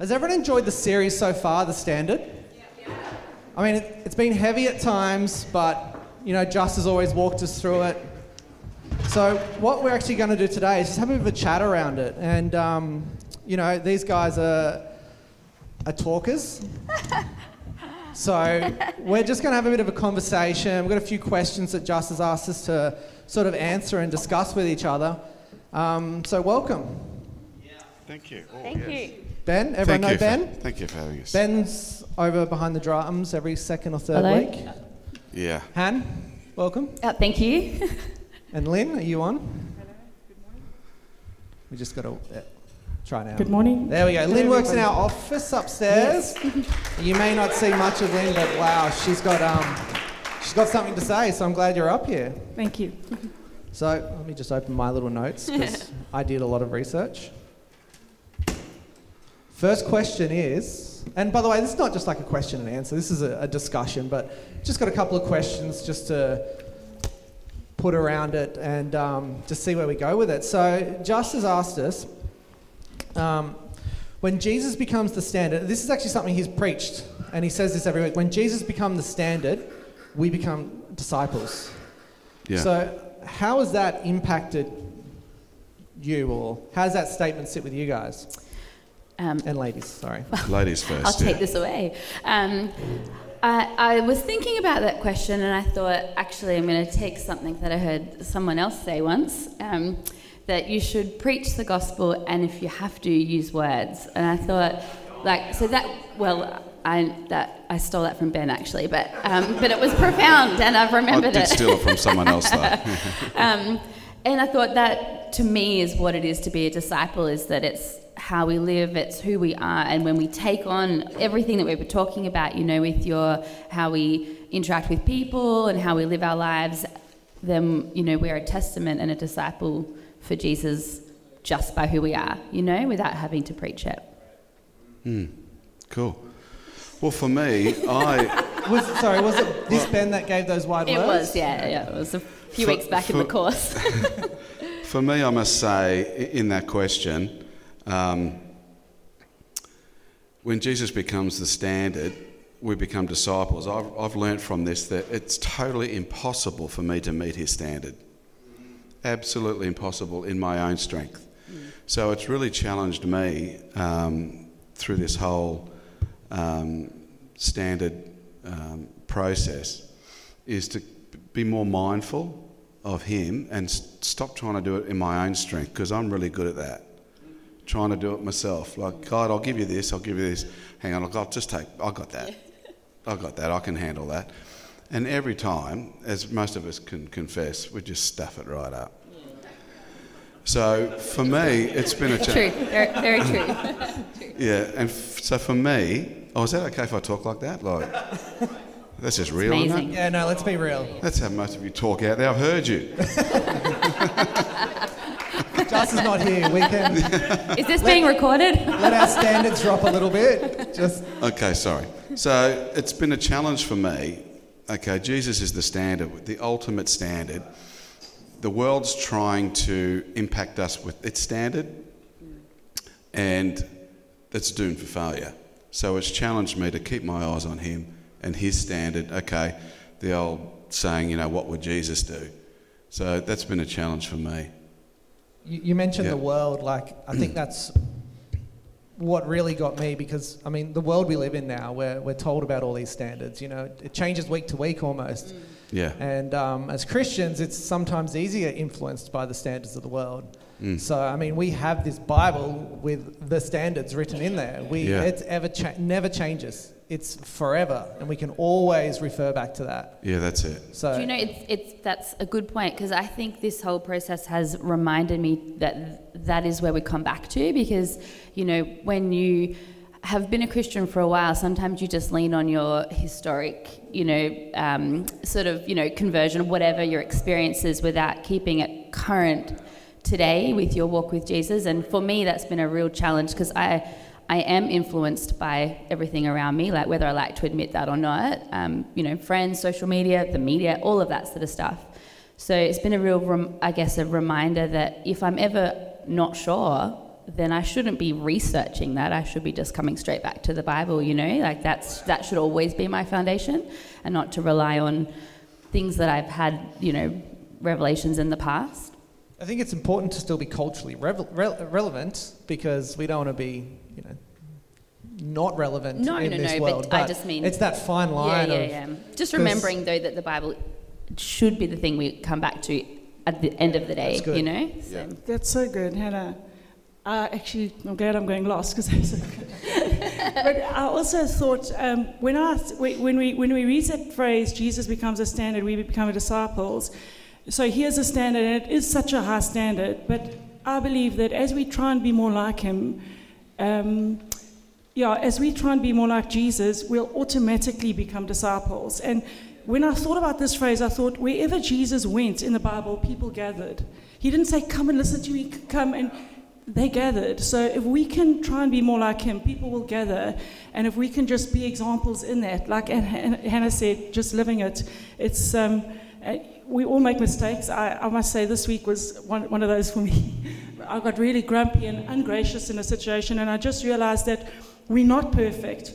Has everyone enjoyed the series so far, The Standard? I mean, it, it's been heavy at times, but, you know, Just has always walked us through it. So, what we're actually going to do today is just have a bit of a chat around it. And, um, you know, these guys are, are talkers. so, we're just going to have a bit of a conversation. We've got a few questions that Just has asked us to sort of answer and discuss with each other. Um, so, welcome. Yeah. Thank you. Thank you. Ben, everyone Thank know you. Ben? For, thank you for having us. Ben's over behind the drums every second or third Hello. week. Yeah. Han, welcome. Oh, thank you. And Lynn, are you on? Hello. Good morning. We just got to try now. Good morning. There we go. Lynn works in our office upstairs. you may not see much of Lynn, but wow, she's got um, she's got something to say. So I'm glad you're up here. Thank you. So let me just open my little notes because I did a lot of research. First question is, and by the way, this is not just like a question and answer. This is a, a discussion, but just got a couple of questions just to put around it and um, just see where we go with it. So, Just has asked us um, when Jesus becomes the standard, this is actually something he's preached, and he says this every week. When Jesus becomes the standard, we become disciples. Yeah. So, how has that impacted you, or how does that statement sit with you guys Um, and ladies? Sorry. Ladies 1st I'll take this away. Um, I, I was thinking about that question and I thought, actually, I'm going to take something that I heard someone else say once um, that you should preach the gospel and if you have to, use words. And I thought, like, so that, well, I, that, I stole that from Ben actually, but, um, but it was profound and I've remembered I remembered did it. steal it from someone else though. Um, and I thought that to me is what it is to be a disciple is that it's how we live, it's who we are, and when we take on everything that we were talking about, you know, with your how we interact with people and how we live our lives, then you know we're a testament and a disciple for Jesus just by who we are, you know, without having to preach it. Hmm. cool. Well, for me, I Was, sorry, was it this Ben that gave those wide It words? was, yeah, yeah, it was a few For- weeks back in the course. for me, I must say in that question, um, when Jesus becomes the standard, we become disciples. I've, I've learnt from this that it's totally impossible for me to meet his standard. Absolutely impossible in my own strength. So it's really challenged me um, through this whole um, standard um, process is to be more mindful of him and s- stop trying to do it in my own strength because I'm really good at that. Trying to do it myself. Like, God, I'll give you this, I'll give you this. Hang on, I'll I'll just take, I got that. I got that, I can handle that. And every time, as most of us can confess, we just stuff it right up. So for me, it's been a true, very, very true. Yeah, and f- so for me, oh, is that okay if I talk like that? Like, that's just real, isn't it? Yeah, no, let's be real. That's how most of you talk out there. I've heard you. Just is not here. We can Is this being recorded? let our standards drop a little bit. Just Okay, sorry. So it's been a challenge for me. Okay, Jesus is the standard, the ultimate standard. The world's trying to impact us with its standard, and it's doomed for failure. So it's challenged me to keep my eyes on Him and His standard. Okay, the old saying, you know, what would Jesus do? So that's been a challenge for me. You, you mentioned Yeah. the world, like, I think that's what really got me because, I mean, the world we live in now, we're, we're told about all these standards, you know, it changes week to week almost. Yeah. And um, as Christians, it's sometimes easier influenced by the standards of the world. So, I mean, we have this Bible with the standards written in there. We, Yeah. It's ever cha- never changes. It's forever, and we can always refer back to that. Yeah, that's it. So, Do you know, it's, it's, that's a good point because I think this whole process has reminded me that that is where we come back to because, you know, when you have been a Christian for a while, sometimes you just lean on your historic, you know, um, sort of, you know, conversion, whatever your experiences without keeping it current today with your walk with Jesus. And for me, that's been a real challenge because I, I am influenced by everything around me, like whether I like to admit that or not. Um, you know, friends, social media, the media, all of that sort of stuff. So it's been a real, rem- I guess, a reminder that if I'm ever not sure, then I shouldn't be researching that. I should be just coming straight back to the Bible, you know? Like that's that should always be my foundation and not to rely on things that I've had, you know, revelations in the past. I think it's important to still be culturally revel- re- relevant because we don't want to be, you know, not relevant No, in no, this no, world. but I just mean- it's that fine line yeah, of yeah. Just 'cause- remembering though that the Bible should be the thing we come back to at the end of the day, That's good. you know? So, Yeah. That's so good, Hannah. Uh, actually, I'm glad I'm going last because that's so good. but I also thought um, when, I, when, we, when we read that phrase, Jesus becomes a standard, we become disciples. So here's a standard, and it is such a high standard. But I believe that as we try and be more like him, um, yeah, as we try and be more like Jesus, we'll automatically become disciples. And when I thought about this phrase, I thought wherever Jesus went in the Bible, people gathered. He didn't say, Come and listen to me, come and they gathered. So if we can try and be more like him, people will gather. And if we can just be examples in that, like Han- Han- Hannah said, just living it, it's. Um, we all make mistakes. I, I must say, this week was one, one of those for me. I got really grumpy and ungracious in a situation, and I just realized that we're not perfect.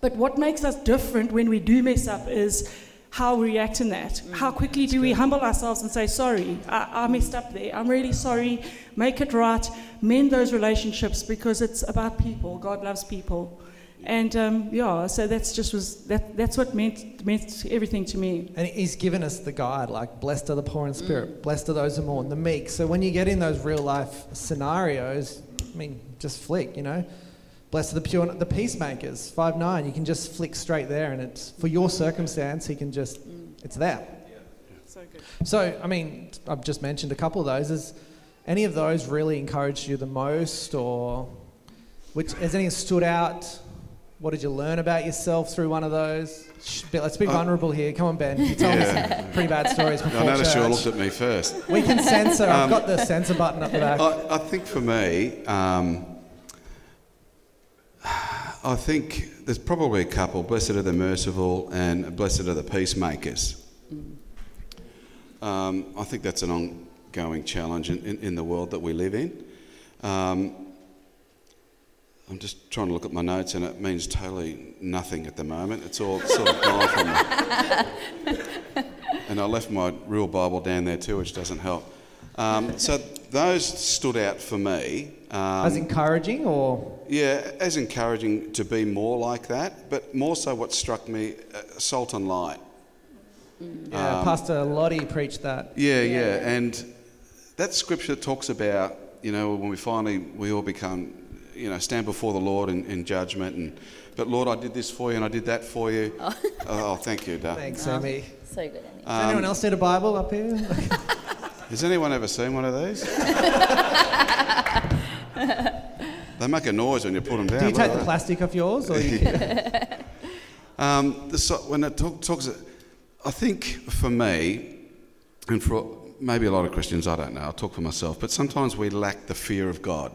But what makes us different when we do mess up is how we react in that. Mm, how quickly do we humble ourselves and say, Sorry, I, I messed up there. I'm really sorry. Make it right. Mend those relationships because it's about people. God loves people. And um, yeah, so that's just was that, that's what meant meant everything to me. And he's given us the guide, like blessed are the poor in spirit, blessed are those who mourn, the meek. So when you get in those real life scenarios, I mean, just flick, you know. Blessed are the pure, the peacemakers, five nine. You can just flick straight there, and it's for your circumstance. He can just, it's there. So good. So I mean, I've just mentioned a couple of those. Has any of those really encouraged you the most, or which has any stood out? What did you learn about yourself through one of those? Shh, Let's be Uh, vulnerable here. Come on, Ben. You told us Yeah. some pretty bad stories before I noticed you all looked at me first. We can censor. I've Um, got the censor button up the back. I, I think for me, um, I think there's probably a couple. Blessed are the merciful and blessed are the peacemakers. Um, I think that's an ongoing challenge in, in, in the world that we live in. I'm just trying to look at my notes, and it means totally nothing at the moment. It's all sort of gone from me. And I left my real Bible down there too, which doesn't help. Um, so those stood out for me. Um, As encouraging, or yeah, as encouraging to be more like that, but more so what struck me, uh, salt and light. yeah, Um, Pastor Lottie preached that. Yeah, yeah, and that scripture talks about, you know, when we finally, we all become, you know, stand before the Lord in, in judgment and, but Lord, I did this for you and I did that for you. Oh, oh thank you, Duh. Thanks, Amy. so good, Annie. Does anyone else need a Bible up here? Has anyone ever seen one of these? they make a noise when you put them down. Do you take at the that. plastic off yours, or you Um, the, so- when it talk, talks, I think for me, and for maybe a lot of Christians, I don't know, I'll talk for myself, but sometimes we lack the fear of God.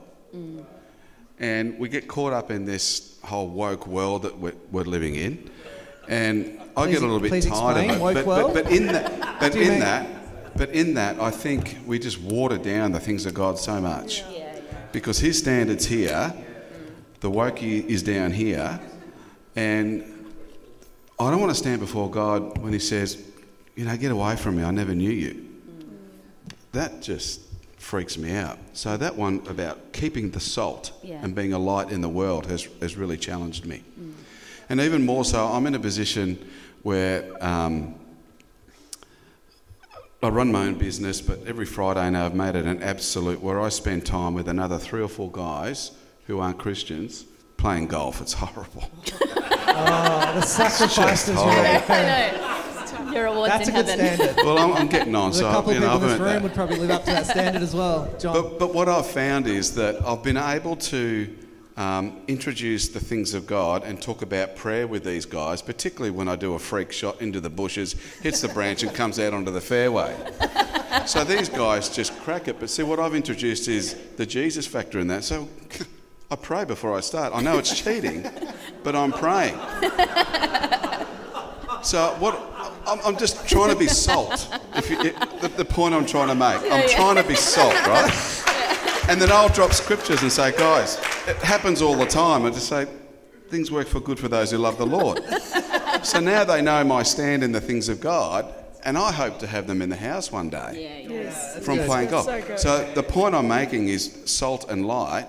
And we get caught up in this whole woke world that we're, we're living in. And I Please- get a little bit tired explain, of it. but, but, but in that, but in mean? that, but in that, I think we just water down the things of God so much Yeah, yeah. because his standards here, the wokey is down here, and I don't want to stand before God when he says, you know, get away from me, I never knew you. Mm. That just freaks me out. So that one about keeping the salt Yeah. and being a light in the world has, has really challenged me. And even more so, I'm in a position where um, I run my own business, but every Friday now I've made it an absolute where I spend time with another three or four guys who aren't Christians playing golf. It's horrible. oh, the sacrifices you horrible. make? Your awards That's a good heaven. standard. Well, I'm, I'm getting on, There's so a couple you of know, people I've in this earned room that. would probably live up to that standard as well, John. But, but what I've found is that I've been able to um, introduce the things of God and talk about prayer with these guys, particularly when I do a freak shot into the bushes, hits the branch, and comes out onto the fairway. So these guys just crack it. But see, what I've introduced is the Jesus factor in that. So I pray before I start. I know it's cheating, but I'm praying. So what? I'm, I'm just trying to be salt. If you, it, the, the point I'm trying to make, I'm trying to be salt, right? and then I'll drop scriptures and say, guys, it happens all the time. I just say, things work for good for those who love the Lord. so now they know my stand in the things of God, and I hope to have them in the house one day Yeah, yeah. Yes. from good. playing golf. So. So the point I'm making is salt and light,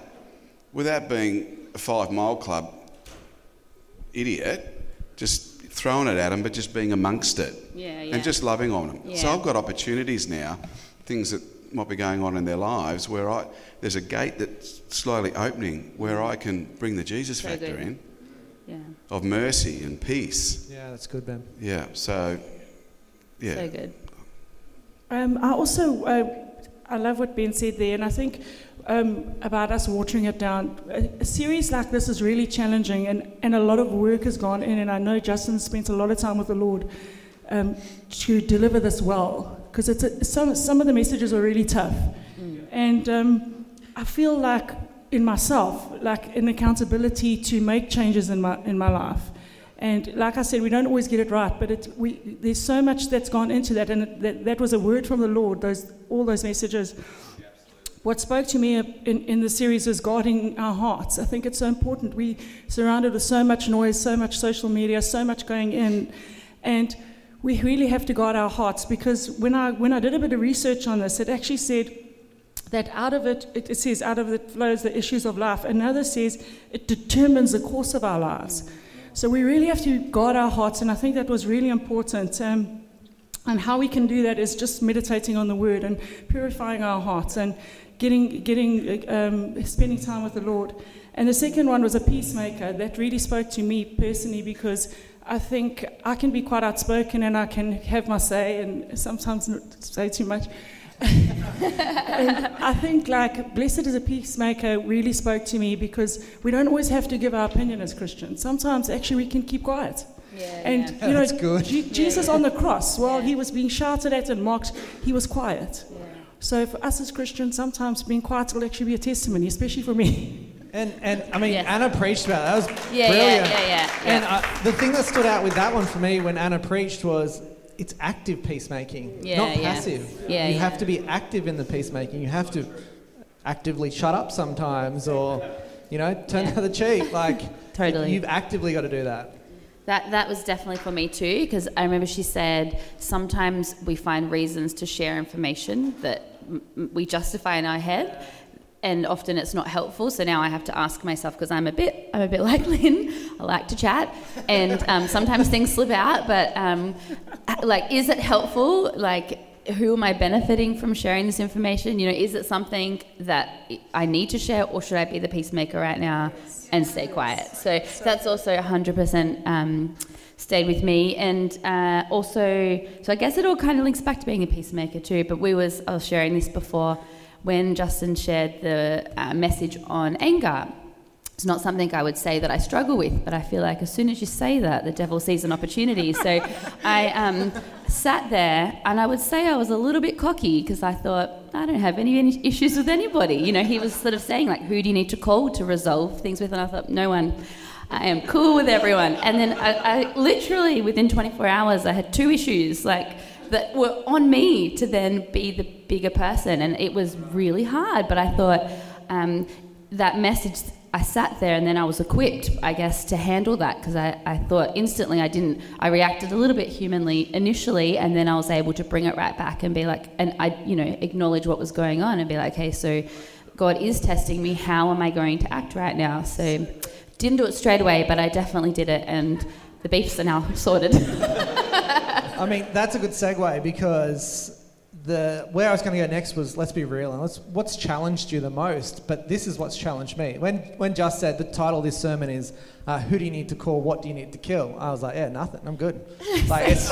without being a five mile club idiot, just throwing it at them, but just being amongst it Yeah, yeah. and just loving on them. So I've got opportunities now, things that might be going on in their lives, where I there's a gate that's slowly opening where I can bring the Jesus So factor good. in yeah. of mercy and peace. Yeah, that's good, Ben. Yeah. So yeah. So good. Um, I also, uh, I love what Ben said there, and I think um, about us watering it down. A, a series like this is really challenging, and, and a lot of work has gone in, and I know Justin spent a lot of time with the Lord um, to deliver this well, because it's a, some, some of the messages are really tough. And um, I feel like in myself, like an accountability to make changes in my, in my life. And like I said, we don't always get it right, but it, we, there's so much that's gone into that, and it, that, that was a word from the Lord, those, all those messages. What spoke to me in, in the series is guarding our hearts. I think it's so important. We surrounded with so much noise, so much social media, so much going in, and we really have to guard our hearts because when I, when I did a bit of research on this, it actually said that out of it, it, it says, out of it flows the issues of life. Another says it determines the course of our lives. So we really have to guard our hearts, and I think that was really important. Um, and how we can do that is just meditating on the Word and purifying our hearts and getting, getting, um, spending time with the Lord. And the second one was a peacemaker. That really spoke to me personally because I think I can be quite outspoken and I can have my say and sometimes not say too much. and I think like blessed as a peacemaker really spoke to me because we don't always have to give our opinion as Christians. Sometimes actually we can keep quiet. Yeah, And yeah. you know, That's good. Je- Jesus on the cross, while Yeah. he was being shouted at and mocked, he was quiet. Yeah. So for us as Christians, sometimes being quiet will actually be a testimony, especially for me. And and I mean, Yes. Anna preached about that. That was Yeah, brilliant. yeah, yeah, yeah, And. I, the thing that stood out with that one for me when Anna preached was it's active peacemaking, Yeah, not yeah. passive. Yeah, you yeah. have to be active in the peacemaking. You have to actively shut up sometimes, or you know, turn Yeah. the other cheek. Like Totally. you've actively got to do that. That that was definitely for me too, because I remember she said sometimes we find reasons to share information that m- we justify in our head, and often it's not helpful. So now I have to ask myself because I'm a bit I'm a bit like Lynn. I like to chat, and um, sometimes things slip out. But um, like, is it helpful? Like. Who am I benefiting from sharing this information? You know, is it something that I need to share, or should I be the peacemaker right now and stay quiet? So that's also 100% um, stayed with me, and uh, also, so I guess it all kind of links back to being a peacemaker too. But we was I was sharing this before when Justin shared the uh, message on anger. It's not something I would say that I struggle with, but I feel like as soon as you say that, the devil sees an opportunity. So I um, sat there and I would say I was a little bit cocky because I thought, I don't have any, any issues with anybody. You know, he was sort of saying, like, who do you need to call to resolve things with? And I thought, no one. I am cool with everyone. And then I, I literally, within 24 hours, I had two issues, like, that were on me to then be the bigger person. And it was really hard, but I thought um, that message, I sat there and then I was equipped, I guess, to handle that because I, I thought instantly I didn't, I reacted a little bit humanly initially and then I was able to bring it right back and be like, and I, you know, acknowledge what was going on and be like, okay, so God is testing me. How am I going to act right now? So didn't do it straight away, but I definitely did it and the beefs are now sorted. I mean, that's a good segue because the where I was going to go next was let's be real and let's what's challenged you the most. But this is what's challenged me. When when Just said the title of this sermon is uh, "Who do you need to call? What do you need to kill?" I was like, yeah, nothing. I'm good. Like it's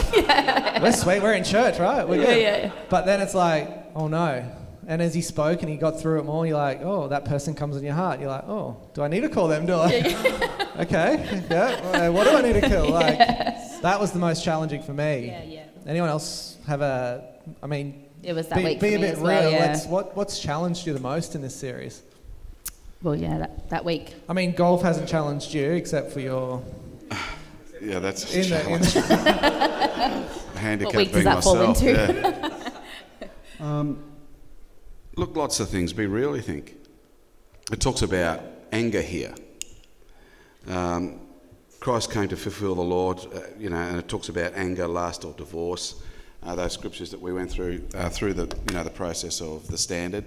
we're sweet. We're in church, right? We're Yeah, good. yeah, yeah. But then it's like, oh no. And as he spoke and he got through it more, you're like, oh, that person comes in your heart. You're like, oh, do I need to call them? Do I? okay, yeah. What do I need to kill? Like, that was the most challenging for me. yeah, yeah. Anyone else have a? I mean, It was that be, week be for a me bit as real. well, yeah. Let's, what what's challenged you the most in this series? Well, yeah, that, that week. I mean, golf hasn't challenged you except for your Yeah, that's a in the, in challenge. the handicap week does being that fall into? Yeah. Um, Look, lots of things. Be real, you think. It talks about anger here. Um, Christ came to fulfill the Lord, uh, you know, and it talks about anger, lust, or divorce. Uh, those scriptures that we went through uh, through the, you know, the process of the standard.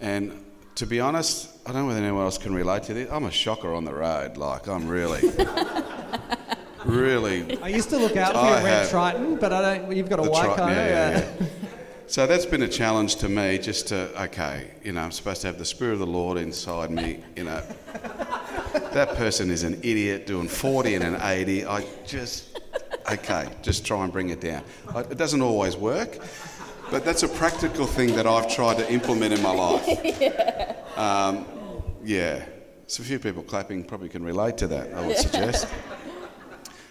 And to be honest, I don't know whether anyone else can relate to this. I'm a shocker on the road. Like I'm really, really. I used to look out for I your red Triton, but I don't. You've got a the white tri- car. yeah, yeah, yeah. yeah. So that's been a challenge to me, just to okay, you know, I'm supposed to have the spirit of the Lord inside me. You know, that person is an idiot doing 40 and an 80. I just okay, just try and bring it down. It doesn't always work, but that's a practical thing that I've tried to implement in my life. Um, yeah, so a few people clapping probably can relate to that. I would suggest.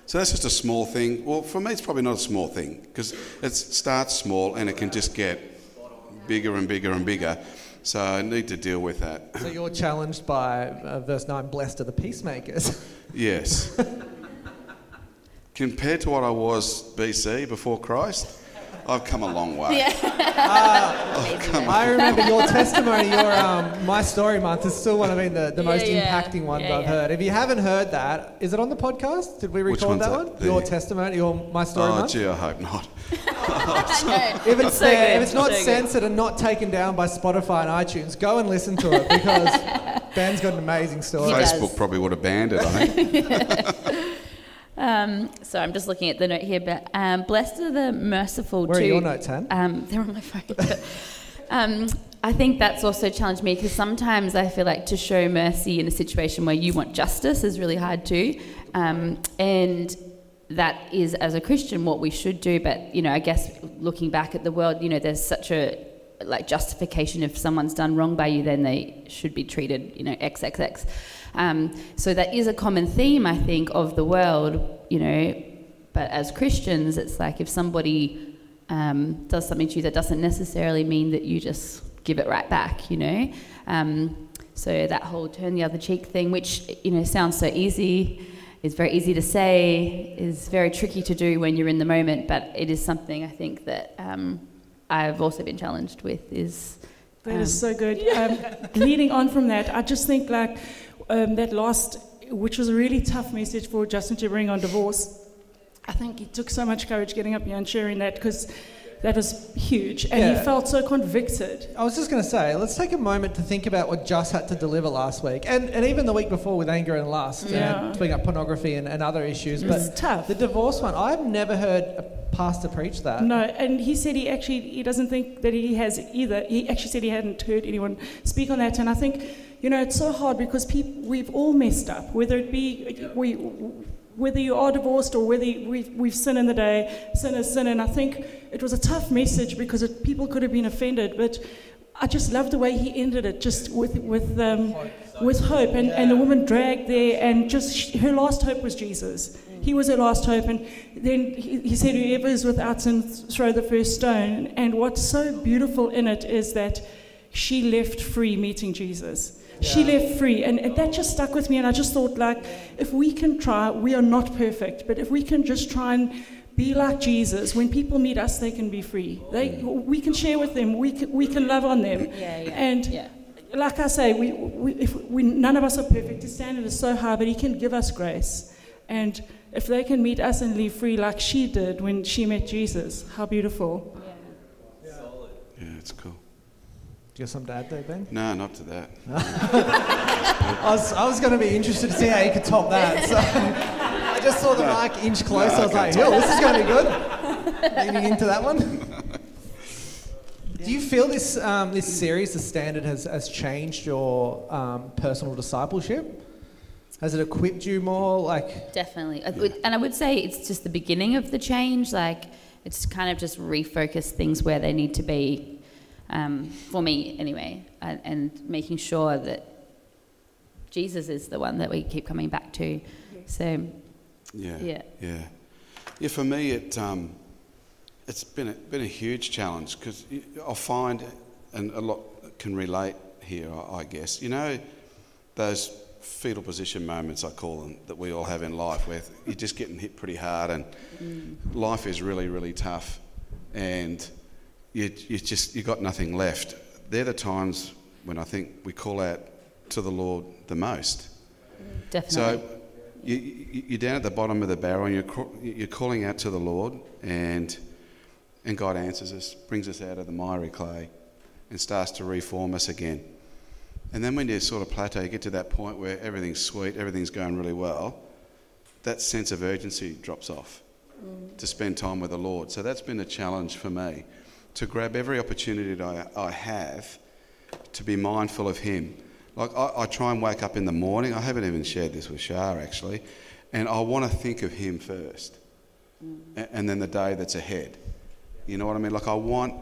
So that's just a small thing. Well, for me, it's probably not a small thing because it starts small and it can just get bigger and bigger and bigger. So I need to deal with that. So you're challenged by uh, verse nine. Blessed are the peacemakers. Yes. Compared to what I was BC before Christ, I've come a long way. Yeah. I remember your testimony, your um, my story month is still one of been the, the Yeah, most yeah. impacting ones Yeah, I've yeah. heard. If you haven't heard that, is it on the podcast? Did we record one's that that? one? The- Your testimony, your my story Oh, month. gee, I hope not. If it's So there, if it's not so good. censored and not taken down by Spotify and iTunes, go and listen to it because Ben's got an amazing story. He does. Facebook probably would have banned it, I think. Um, so I'm just looking at the note here, but um, blessed are the merciful Where are your notes, Han? Um, they're on my phone. But, um, I think that's also challenged me because sometimes I feel like to show mercy in a situation where you want justice is really hard too. Um, and that is, as a Christian, what we should do. But, you know, I guess looking back at the world, you know, there's such a like justification if someone's done wrong by you, then they should be treated, you know, XXX. Um, so that is a common theme, I think, of the world, you know. But as Christians, it's like if somebody um, does something to you, that doesn't necessarily mean that you just give it right back, you know. Um, so that whole turn the other cheek thing, which you know sounds so easy, is very easy to say, is very tricky to do when you're in the moment. But it is something I think that um, I've also been challenged with. Is That is Um, so good. Um, leading on from that, I just think like um, that last, which was a really tough message for Justin to bring on divorce. I think he took so much courage getting up here and sharing that because that was huge, and Yeah. he felt so convicted. I was just going to say, let's take a moment to think about what Just had to deliver last week, and, and even the week before with anger and lust, Yeah. and bringing up pornography and, and other issues. It's But tough. the divorce one, I've never heard a pastor preach that. No, and he said he actually he doesn't think that he has either. He actually said he hadn't heard anyone speak on that, and I think you know it's so hard because we've all messed up, whether it be we. Whether you are divorced or whether we've, we've sinned in the day, sin is sin. And I think it was a tough message because it, people could have been offended. But I just love the way he ended it, just with, with, um, with hope. And, and the woman dragged there, and just her last hope was Jesus. He was her last hope. And then he, he said, Whoever is without sin, throw the first stone. And what's so beautiful in it is that she left free meeting Jesus. She left free. And, and that just stuck with me. And I just thought, like, if we can try, we are not perfect, but if we can just try and be like Jesus, when people meet us, they can be free. They, we can share with them, we can, we can love on them. yeah, yeah, And yeah. like I say, we, we, if we, none of us are perfect. His standard is so high, but He can give us grace. And if they can meet us and leave free like she did when she met Jesus, how beautiful. Yeah, it's cool. Do you have something to add there, Ben? No, not to that. I was, I was going to be interested to see how you could top that. So I just saw the mic inch close. No, I was I like, can't yo, this is going to be good. Leading into that one. Do you feel this um, this series, The Standard, has, has changed your um, personal discipleship? Has it equipped you more? Like, Definitely. I would- And I would say it's just the beginning of the change. Like, it's kind of just refocus things where they need to be, um, for me anyway, and, and making sure that Jesus is the one that we keep coming back to. So, Yeah. yeah. Yeah. Yeah, for me, it, um, it's been a, been a huge challenge because I find, and a lot can relate here, I I guess, you know, those fetal position moments, I call them, that we all have in life where you're just getting hit pretty hard and life is really, really tough and you, you just, you got nothing left. they're the times when I think we call out to the Lord the most. Definitely. So you, you- you're down at the bottom of the barrel and you're, you're calling out to the Lord, and, and God answers us, brings us out of the miry clay, and starts to reform us again. And then when you sort of plateau, you get to that point where everything's sweet, everything's going really well, that sense of urgency drops off mm. to spend time with the Lord. So that's been a challenge for me to grab every opportunity that I, I have to be mindful of Him. Like I, I try and wake up in the morning. I haven't even shared this with Shah actually, and I want to think of Him first, a- and then the day that's ahead. You know what I mean? Like I want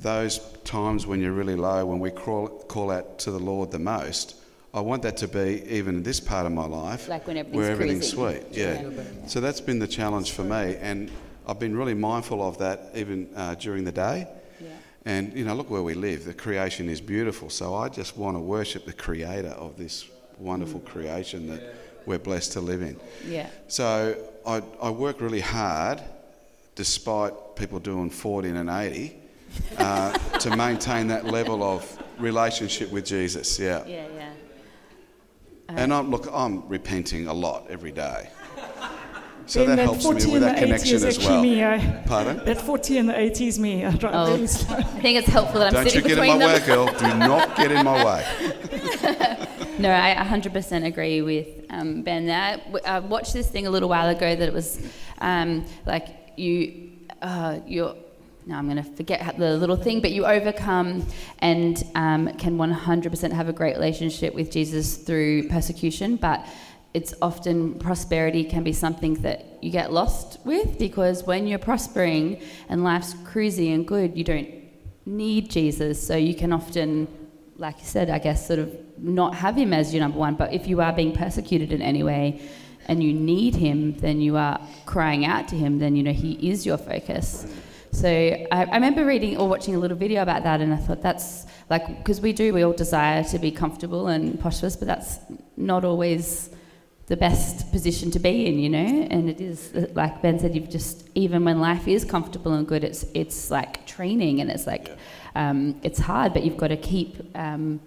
those times when you're really low, when we crawl, call out to the Lord the most. I want that to be even in this part of my life, Like when everything's where everything's cruising. sweet. Yeah. So that's been the challenge for me, and I've been really mindful of that even uh, during the day. Yeah. And you know, look where we live. The creation is beautiful. So I just want to worship the Creator of this wonderful creation that we're blessed to live in. yeah. So I, I work really hard, despite people doing 40 and 80, uh, to maintain that level of relationship with Jesus. Yeah. Yeah, yeah. And I'm look, I'm repenting a lot every day. So Then that that helps 40 me with that the 80 connection as actually well. me. I, Pardon? that 40 and the 80 is me. I drive Oh. really slow. I think it's helpful that I'm Don't you sitting get in between my them. way, girl. Do not get in my way. No, I 100% agree with um, Ben there. I watched this thing a little while ago that it was um, like you, uh, you're, now I'm going to forget the little thing, but you overcome and um, can 100% have a great relationship with Jesus through persecution, but it's often prosperity can be something that you get lost with because when you're prospering and life's cruisy and good, you don't need Jesus, so you can often, like you said, I guess, sort of not have him as your number one. But if you are being persecuted in any way and you need him, then you are crying out to him, then you know he is your focus. So I, I remember reading or watching a little video about that, and I thought that's like, because we do, we all desire to be comfortable and prosperous, but that's not always the best position to be in, you know. And it is like Ben said, you've just even when life is comfortable and good, it's it's like training, and it's like um, it's hard, but you've got to keep um,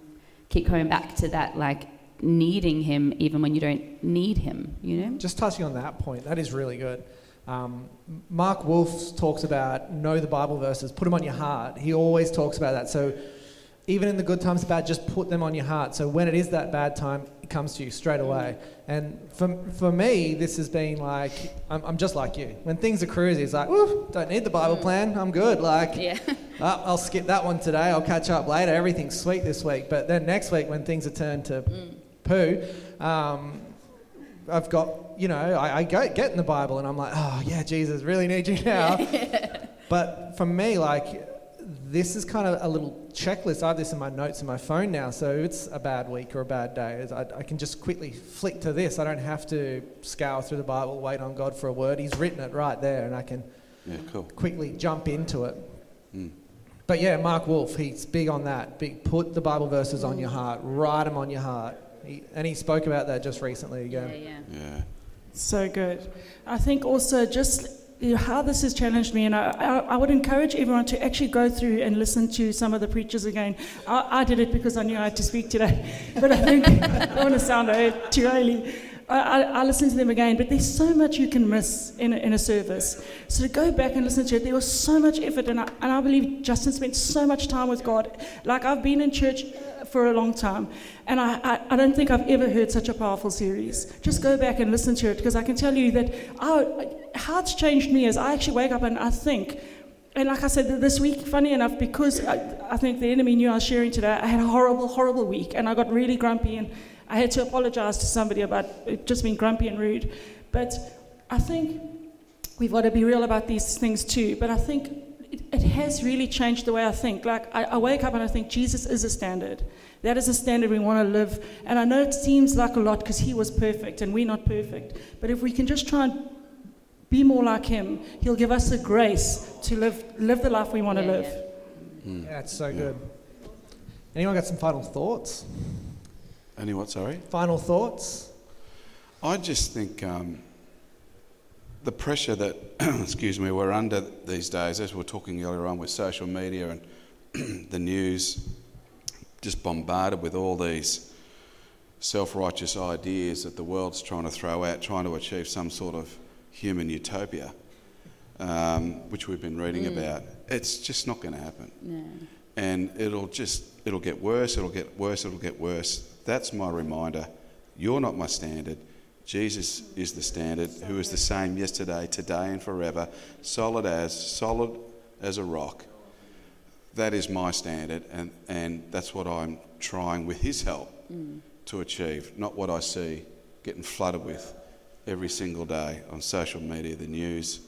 keep coming back to that like needing him even when you don't need him, you know. Just touching on that point, that is really good. Um, Mark Wolf talks about know the Bible verses, put them on your heart. He always talks about that. So even in the good times, the bad, just put them on your heart. So when it is that bad time, it comes to you straight away. And for, for me, this has been like, I'm, I'm just like you. When things are cruisy, it's like, woo, don't need the Bible plan. I'm good. Like, Yeah. "Oh, I'll skip that one today. I'll catch up later. Everything's sweet this week. But then next week, when things are turned to poo, um, I've got, you know, I, I go, get in the Bible and I'm like, oh, yeah, Jesus, really need you now. but for me, like, this is kind of a little checklist. I have this in my notes in my phone now. So if it's a bad week or a bad day, I, I can just quickly flick to this. I don't have to scour through the Bible, wait on God for a word. He's written it right there and I can Yeah, cool. quickly jump into it. Mm. But yeah, Mark Wolf, he's big on that. Big, put the Bible verses on your heart, write them on your heart. He, and he spoke about that just recently Yeah, again. yeah. Yeah. yeah. So good. I think also just you know, how this has challenged me, and I, I, I would encourage everyone to actually go through and listen to some of the preachers again. I, I did it because I knew I had to speak today, but I think I don't want to sound too early. I, I, I listened to them again, but there's so much you can miss in a, in a service. So to go back and listen to it, there was so much effort, and I, and I believe Justin spent so much time with God. Like I've been in church for a long time, and I, I, I don't think I've ever heard such a powerful series. Just go back and listen to it, because I can tell you that I, how it's changed me is I actually wake up and I think, and like I said, this week, funny enough, because I, I think the enemy knew I was sharing today, I had a horrible, horrible week, and I got really grumpy, and I had to apologize to somebody about it just being grumpy and rude. But I think we've got to be real about these things too. But I think it, it has really changed the way I think. Like, I, I wake up and I think Jesus is a standard. That is a standard we want to live. And I know it seems like a lot because he was perfect and we're not perfect. But if we can just try and be more like him, he'll give us the grace to live, live the life we want to Yeah, live. yeah. Mm. Yeah, it's so good. Anyone got some final thoughts? Any what, sorry? Final thoughts? I just think um, the pressure that, excuse me, we're under these days, as we were talking earlier on with social media and the news, just bombarded with all these self righteous ideas that the world's trying to throw out, trying to achieve some sort of human utopia, um, which we've been reading about. It's just not going to happen. No. And it'll just, it'll get worse, it'll get worse, it'll get worse. That's my reminder. You're not my standard. Jesus is the standard, who is the same yesterday, today, and forever, solid as, solid as a rock. That is my standard, and, and that's what I'm trying with his help mm. to achieve, not what I see getting flooded with every single day on social media, the news.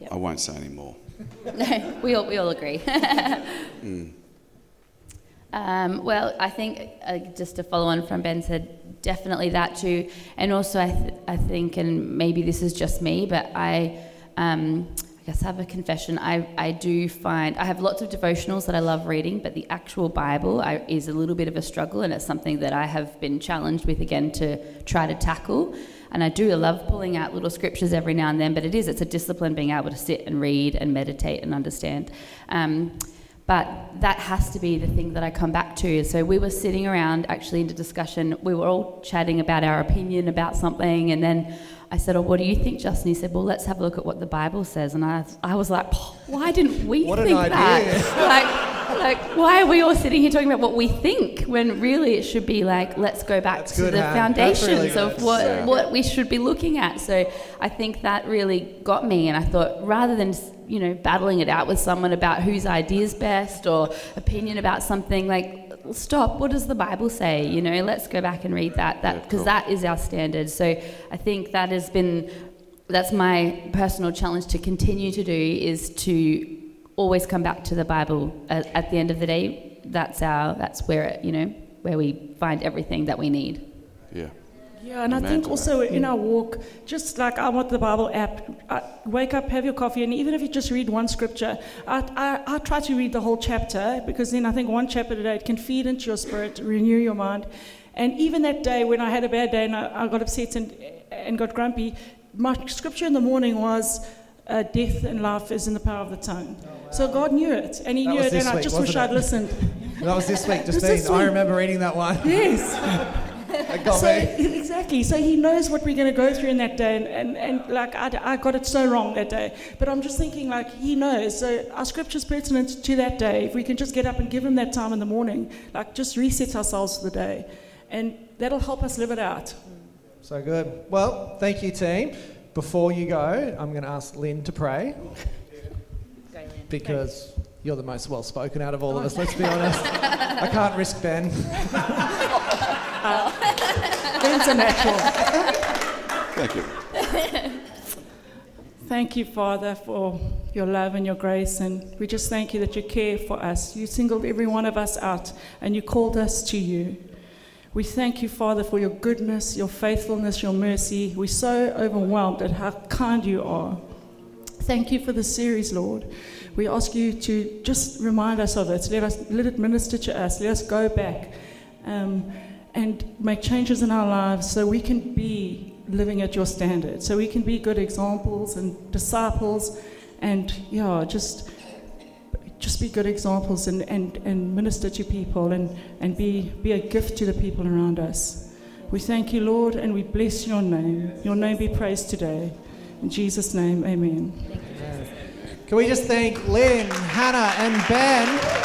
Yep. I won't say any more. we all we all agree. Mm. Um, well, I think uh, just to follow on from Ben said, definitely that too, and also I th- I think, and maybe this is just me, but I. Um, I guess I have a confession. I, I do find I have lots of devotionals that I love reading, but the actual Bible I, is a little bit of a struggle, and it's something that I have been challenged with again to try to tackle. And I do love pulling out little scriptures every now and then, but it is it's a discipline being able to sit and read and meditate and understand. Um, but that has to be the thing that I come back to. So we were sitting around actually in a discussion. We were all chatting about our opinion about something, and then I said, "Oh, what do you think, Justin?" He said, "Well, let's have a look at what the Bible says." And I, I was like, "Why didn't we What an think idea. that? like, like, why are we all sitting here talking about what we think when really it should be like, let's go back That's to good, the. Foundations really of what Yeah. what we should be looking at. So I think that really got me, and I thought rather than you know battling it out with someone about whose idea is best or opinion about something, like stop. What does the Bible say? You know, let's go back and read that. That Yeah, because cool. that is our standard. So I think that has been that's my personal challenge to continue to do is to always come back to the Bible at, at the end of the day. That's our that's where it, you know where we find everything that we need. Yeah. Yeah, and I think also in our walk, just like I want the Bible app, I wake up, have your coffee, and even if you just read one scripture, I, I, I try to read the whole chapter because then I think one chapter a day it can feed into your spirit, renew your mind. And even that day when I had a bad day and I, I got upset and, and got grumpy, my scripture in the morning was uh, death and life is in the power of the tongue. So God knew it, and He That knew it, and I week, just wish wasn't I'd listened. That was this week, Justine. this I week? remember reading that one. Yes. So, exactly. So he knows what we're going to go through in that day. And, and, and like, I, I got it so wrong that day. But I'm just thinking, like, he knows. So our scripture's pertinent to that day. If we can just get up and give him that time in the morning, like, just reset ourselves for the day. And that'll help us live it out. So good. Well, thank you, team. Before you go, I'm going to ask Lynn to pray because you're the most well spoken out of all of us, let's be honest. I can't risk Ben. Ben's a natural. Thank you. Thank you, Father, for your love and your grace. And we just thank you that you care for us. You singled every one of us out and you called us to you. We thank you, Father, for your goodness, your faithfulness, your mercy. We're so overwhelmed at how kind you are. Thank you for the series, Lord. We ask you to just remind us of it. Let, us, let it minister to us. Let us go back um, and make changes in our lives so we can be living at your standard, so we can be good examples and disciples and, yeah, just just be good examples and, and, and minister to people and, and be, be a gift to the people around us. We thank you, Lord, and we bless your name. Your name be praised today. In Jesus' name, amen. Can we just thank Lynn, Hannah, and Ben?